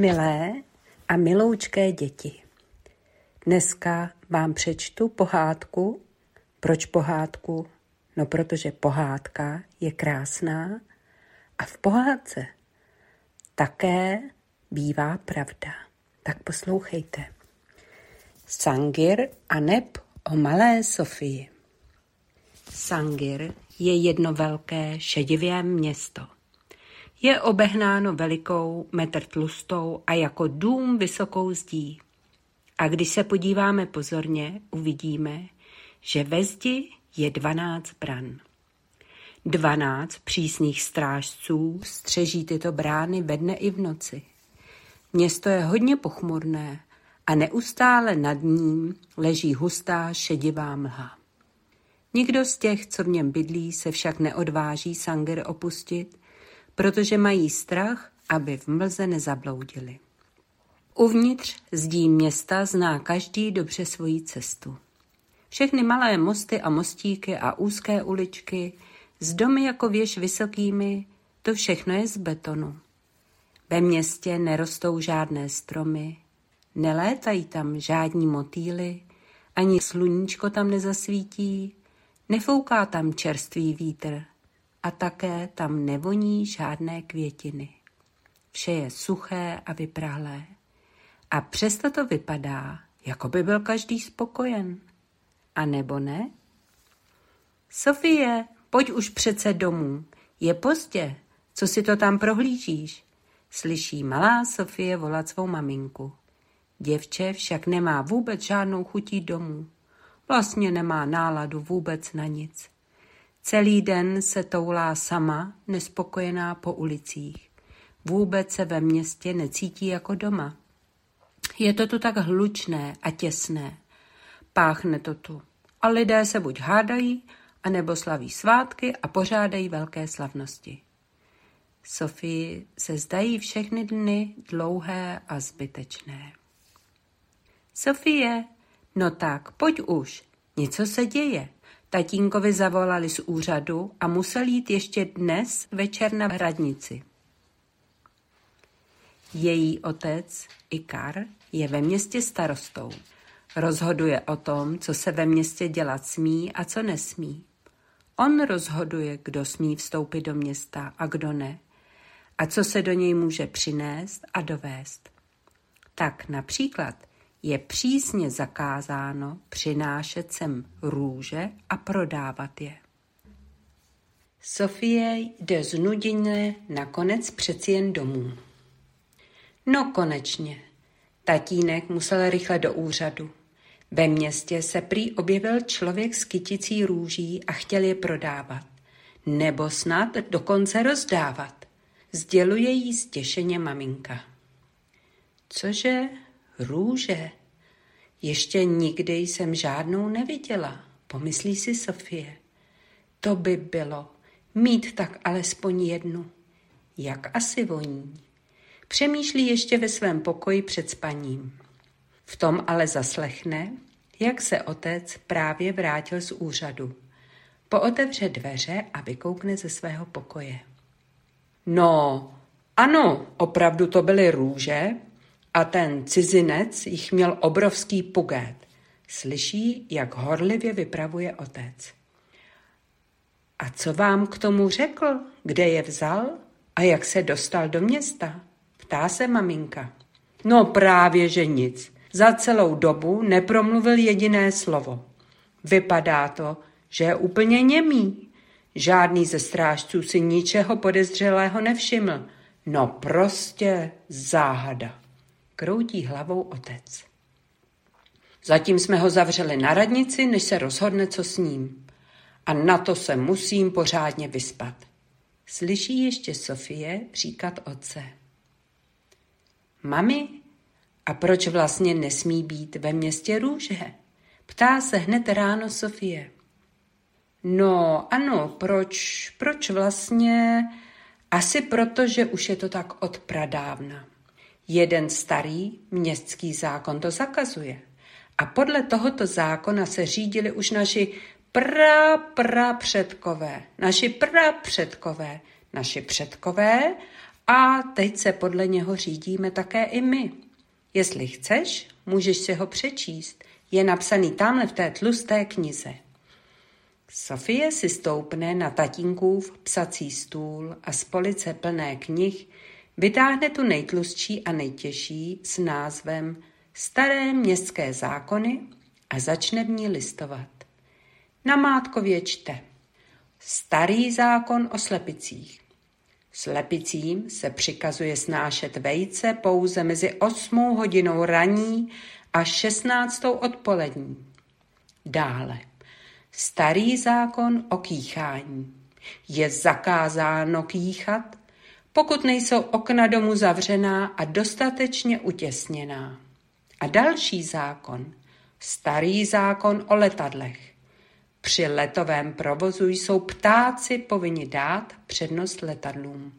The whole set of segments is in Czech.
Milé a miloučké děti, dneska vám přečtu pohádku. Proč pohádku? No, protože pohádka je krásná a v pohádce také bývá pravda. Tak poslouchejte. Sangir a neb o malé Sofii. Sangir je jedno velké šedivé město. Je obehnáno velikou, metr tlustou a jako dům vysokou zdí. A když se podíváme pozorně, uvidíme, že ve zdi je dvanáct bran. Dvanáct přísných strážců střeží tyto brány ve dne i v noci. Město je hodně pochmurné a neustále nad ním leží hustá šedivá mlha. Nikdo z těch, co v něm bydlí, se však neodváží Sanger opustit, protože mají strach, aby v mlze nezabloudili. Uvnitř zdí města zná každý dobře svoji cestu. Všechny malé mosty a mostíky a úzké uličky, s domy jako věž vysokými, to všechno je z betonu. Ve městě nerostou žádné stromy, nelétají tam žádní motýly, ani sluníčko tam nezasvítí, nefouká tam čerstvý vítr a také tam nevoní žádné květiny. Vše je suché a vyprahlé. A přesto to vypadá, jako by byl každý spokojen. A nebo ne? Sofie, pojď už přece domů. Je pozdě. Co si to tam prohlížíš? Slyší malá Sofie volat svou maminku. Děvče však nemá vůbec žádnou chutí domů. Vlastně nemá náladu vůbec na nic. Celý den se toulá sama, nespokojená po ulicích. Vůbec se ve městě necítí jako doma. Je to tu tak hlučné a těsné. Páchne to tu. A lidé se buď hádají, anebo slaví svátky a pořádají velké slavnosti. Sofii se zdají všechny dny dlouhé a zbytečné. Sofie, no tak, pojď už, něco se děje. Tatínkovi zavolali z úřadu a musel jít ještě dnes večer na hradnici. Její otec, Ikar, je ve městě starostou. Rozhoduje o tom, co se ve městě dělat smí a co nesmí. On rozhoduje, kdo smí vstoupit do města a kdo ne, a co se do něj může přinést a dovést. Tak například je přísně zakázáno přinášet sem růže a prodávat je. Sofie jde znuděně nakonec přeci jen domů. No konečně. Tatínek musel rychle do úřadu. Ve městě se prý objevil člověk s kyticí růží a chtěl je prodávat. Nebo snad dokonce rozdávat. Sděluje jí stěšeně maminka. Cože? Růže? Ještě nikdy jsem žádnou neviděla, pomyslí si Sofie. To by bylo, mít tak alespoň jednu. Jak asi voní. Přemýšlí ještě ve svém pokoji před spaním. V tom ale zaslechne, jak se otec právě vrátil z úřadu. Pootevře dveře a vykoukne ze svého pokoje. No, ano, opravdu to byly růže, a ten cizinec jich měl obrovský pugét. Slyší, jak horlivě vypravuje otec. A co vám k tomu řekl? Kde je vzal? A jak se dostal do města? Ptá se maminka. No právě, že nic. Za celou dobu nepromluvil jediné slovo. Vypadá to, že je úplně němý. Žádný ze strážců si ničeho podezřelého nevšiml. No prostě záhada kroutí hlavou otec. Zatím jsme ho zavřeli na radnici, než se rozhodne, co s ním. A na to se musím pořádně vyspat. Slyší ještě Sofie říkat otce. Mami, a proč vlastně nesmí být ve městě růže? Ptá se hned ráno Sofie. No ano, proč, proč vlastně? Asi proto, že už je to tak od pradávna. Jeden starý městský zákon to zakazuje. A podle tohoto zákona se řídili už naši pra, pra předkové, naši pra předkové, naši předkové A teď se podle něho řídíme také i my. Jestli chceš, můžeš si ho přečíst. Je napsaný tamhle v té tlusté knize. Sofie si stoupne na tatínkův psací stůl a z police plné knih vytáhne tu nejtlustší a nejtěžší s názvem Staré městské zákony a začne v ní listovat. Na Mátkově čte. Starý zákon o slepicích. Slepicím se přikazuje snášet vejce pouze mezi 8 hodinou raní a 16. odpolední. Dále. Starý zákon o kýchání. Je zakázáno kýchat, pokud nejsou okna domu zavřená a dostatečně utěsněná. A další zákon. Starý zákon o letadlech. Při letovém provozu jsou ptáci povinni dát přednost letadlům.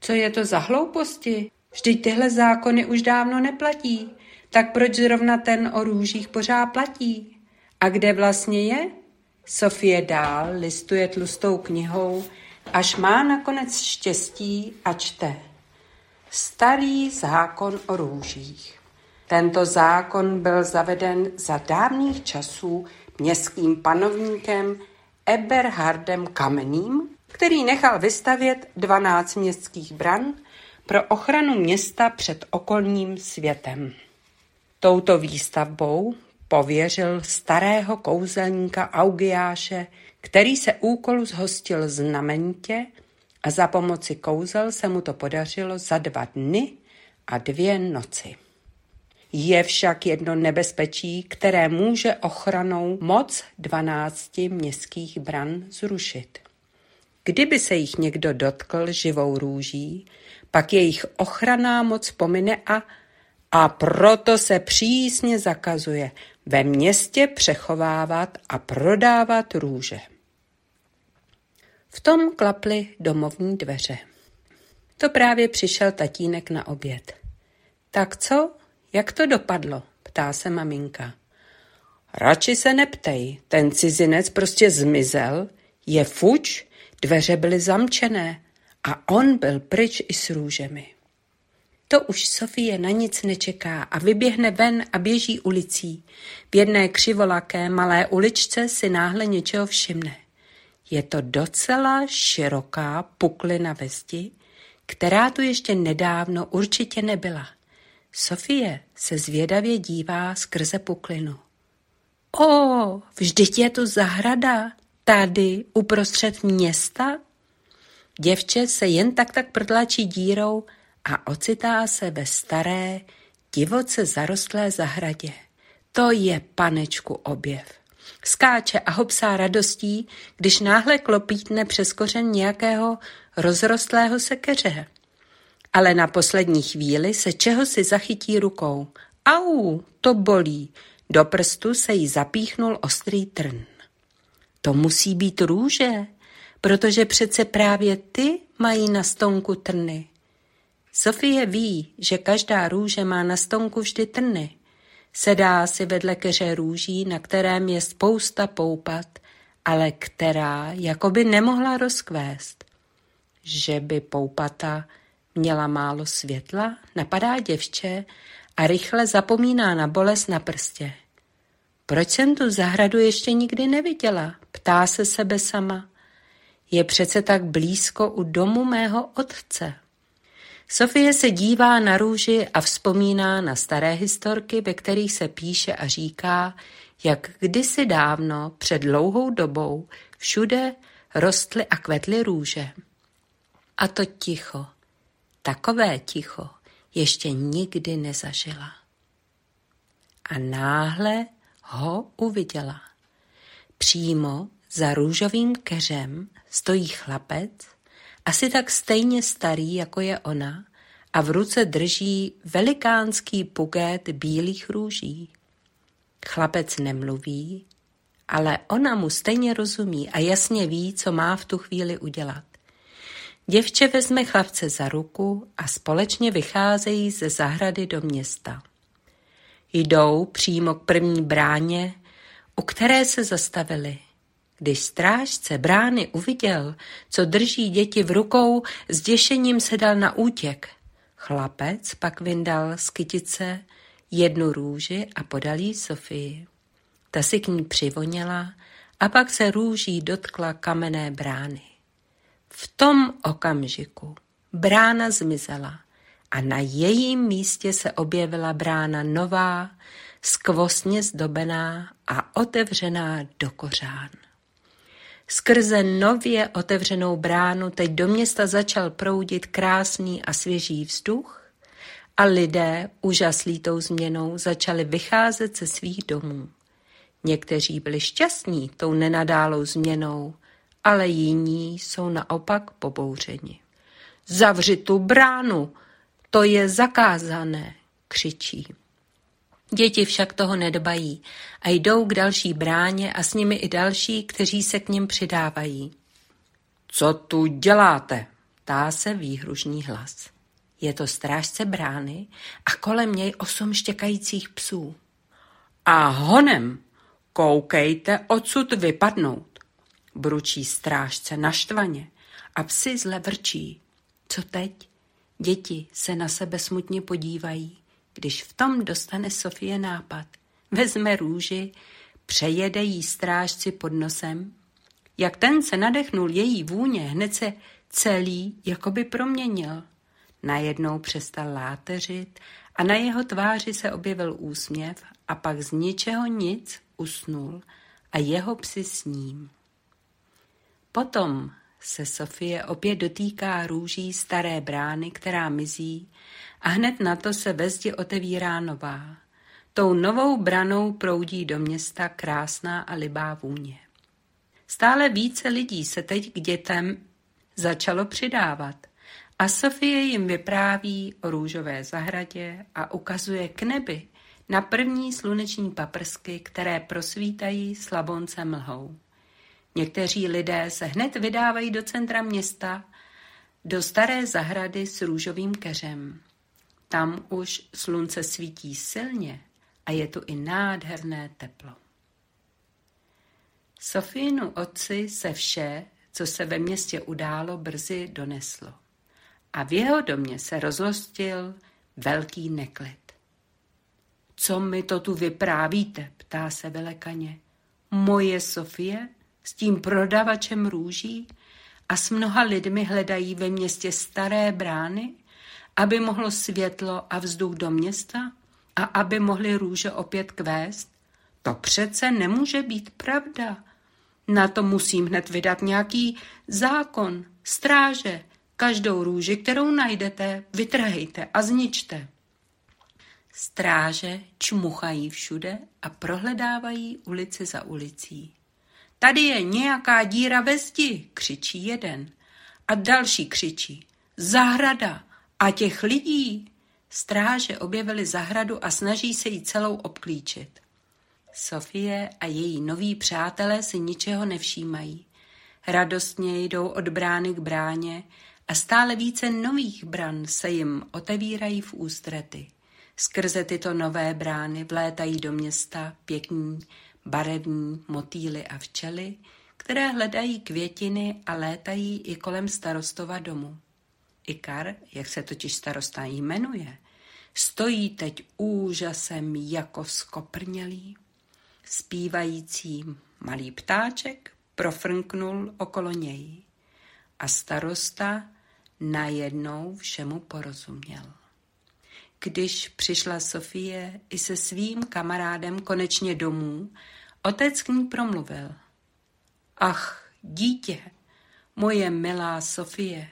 Co je to za hlouposti? Vždyť tyhle zákony už dávno neplatí. Tak proč zrovna ten o růžích pořád platí? A kde vlastně je? Sofie dál listuje tlustou knihou, až má nakonec štěstí a čte. Starý zákon o růžích. Tento zákon byl zaveden za dávných časů městským panovníkem Eberhardem Kamenným, který nechal vystavět 12 městských bran pro ochranu města před okolním světem. Touto výstavbou pověřil starého kouzelníka Augiáše, který se úkolu zhostil znamenitě a za pomoci kouzel se mu to podařilo za dva dny a dvě noci. Je však jedno nebezpečí, které může ochranou moc dvanácti městských bran zrušit. Kdyby se jich někdo dotkl živou růží, pak jejich ochranná moc pomine a a proto se přísně zakazuje ve městě přechovávat a prodávat růže. V tom klaply domovní dveře. To právě přišel tatínek na oběd. Tak co? Jak to dopadlo? Ptá se maminka. Radši se neptej, ten cizinec prostě zmizel, je fuč, dveře byly zamčené a on byl pryč i s růžemi. To už Sofie na nic nečeká a vyběhne ven a běží ulicí. V jedné křivolaké malé uličce si náhle něčeho všimne. Je to docela široká puklina ve zdi, která tu ještě nedávno určitě nebyla. Sofie se zvědavě dívá skrze puklinu. O, vždyť je tu zahrada, tady, uprostřed města? Děvče se jen tak tak prodlačí dírou a ocitá se ve staré, divoce zarostlé zahradě. To je panečku objev. Skáče a hopsá radostí, když náhle klopítne přes kořen nějakého rozrostlého sekeře ale na poslední chvíli se čeho si zachytí rukou. Au, to bolí. Do prstu se jí zapíchnul ostrý trn. To musí být růže, protože přece právě ty mají na stonku trny. Sofie ví, že každá růže má na stonku vždy trny. Sedá si vedle keře růží, na kterém je spousta poupat, ale která jakoby nemohla rozkvést. Že by poupata Měla málo světla, napadá děvče a rychle zapomíná na bolest na prstě. Proč jsem tu zahradu ještě nikdy neviděla? Ptá se sebe sama. Je přece tak blízko u domu mého otce. Sofie se dívá na růži a vzpomíná na staré historky, ve kterých se píše a říká, jak kdysi dávno, před dlouhou dobou, všude rostly a kvetly růže. A to ticho, Takové ticho ještě nikdy nezažila. A náhle ho uviděla. Přímo za růžovým keřem stojí chlapec, asi tak stejně starý, jako je ona, a v ruce drží velikánský pugét bílých růží. Chlapec nemluví, ale ona mu stejně rozumí a jasně ví, co má v tu chvíli udělat. Děvče vezme chlapce za ruku a společně vycházejí ze zahrady do města. Jdou přímo k první bráně, u které se zastavili. Když strážce brány uviděl, co drží děti v rukou, s děšením se dal na útěk. Chlapec pak vyndal z kytice jednu růži a podal jí Sofii. Ta si k ní přivoněla a pak se růží dotkla kamenné brány. V tom okamžiku brána zmizela a na jejím místě se objevila brána nová, skvostně zdobená a otevřená do kořán. Skrze nově otevřenou bránu teď do města začal proudit krásný a svěží vzduch a lidé, úžaslí tou změnou, začali vycházet ze svých domů. Někteří byli šťastní tou nenadálou změnou, ale jiní jsou naopak pobouřeni. Zavři tu bránu, to je zakázané, křičí. Děti však toho nedbají a jdou k další bráně a s nimi i další, kteří se k ním přidávají. Co tu děláte? Tá se výhružný hlas. Je to strážce brány a kolem něj osm štěkajících psů. A honem, koukejte odsud vypadnout, bručí strážce naštvaně a psy zle vrčí. Co teď? Děti se na sebe smutně podívají, když v tom dostane Sofie nápad. Vezme růži, přejede jí strážci pod nosem. Jak ten se nadechnul její vůně, hned se celý jakoby proměnil. Najednou přestal láteřit a na jeho tváři se objevil úsměv a pak z ničeho nic usnul a jeho psi s ním. Potom se Sofie opět dotýká růží staré brány, která mizí a hned na to se ve zdi otevírá nová. Tou novou branou proudí do města krásná a libá vůně. Stále více lidí se teď k dětem začalo přidávat a Sofie jim vypráví o růžové zahradě a ukazuje k nebi na první sluneční paprsky, které prosvítají slabonce mlhou. Někteří lidé se hned vydávají do centra města, do staré zahrady s růžovým keřem. Tam už slunce svítí silně a je tu i nádherné teplo. Sofínu otci se vše, co se ve městě událo, brzy doneslo. A v jeho domě se rozlostil velký neklid. Co mi to tu vyprávíte, ptá se velekaně. Moje Sofie s tím prodavačem růží a s mnoha lidmi hledají ve městě staré brány, aby mohlo světlo a vzduch do města a aby mohli růže opět kvést? To přece nemůže být pravda. Na to musím hned vydat nějaký zákon, stráže. Každou růži, kterou najdete, vytrhejte a zničte. Stráže čmuchají všude a prohledávají ulici za ulicí. Tady je nějaká díra ve zdi, křičí jeden. A další křičí. Zahrada a těch lidí. Stráže objevili zahradu a snaží se ji celou obklíčit. Sofie a její noví přátelé si ničeho nevšímají. Radostně jdou od brány k bráně a stále více nových bran se jim otevírají v ústrety. Skrze tyto nové brány vlétají do města pěkní, barevní motýly a včely, které hledají květiny a létají i kolem starostova domu. Ikar, jak se totiž starosta jmenuje, stojí teď úžasem jako skoprnělý. Zpívající malý ptáček profrnknul okolo něj a starosta najednou všemu porozuměl. Když přišla Sofie i se svým kamarádem konečně domů, otec k ní promluvil. Ach, dítě, moje milá Sofie,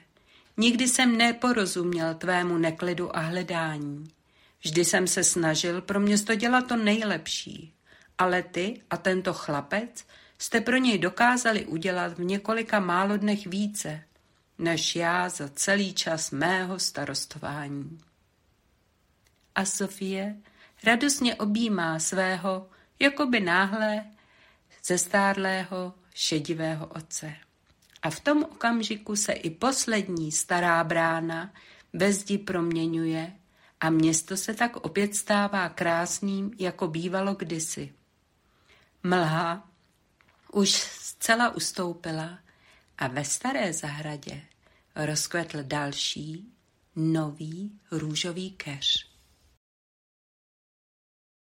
nikdy jsem neporozuměl tvému neklidu a hledání. Vždy jsem se snažil pro město dělat to nejlepší, ale ty a tento chlapec jste pro něj dokázali udělat v několika málo dnech více, než já za celý čas mého starostování a Sofie radostně objímá svého, jakoby náhle zestárlého šedivého otce. A v tom okamžiku se i poslední stará brána ve zdi proměňuje a město se tak opět stává krásným, jako bývalo kdysi. Mlha už zcela ustoupila a ve staré zahradě rozkvetl další, nový růžový keř.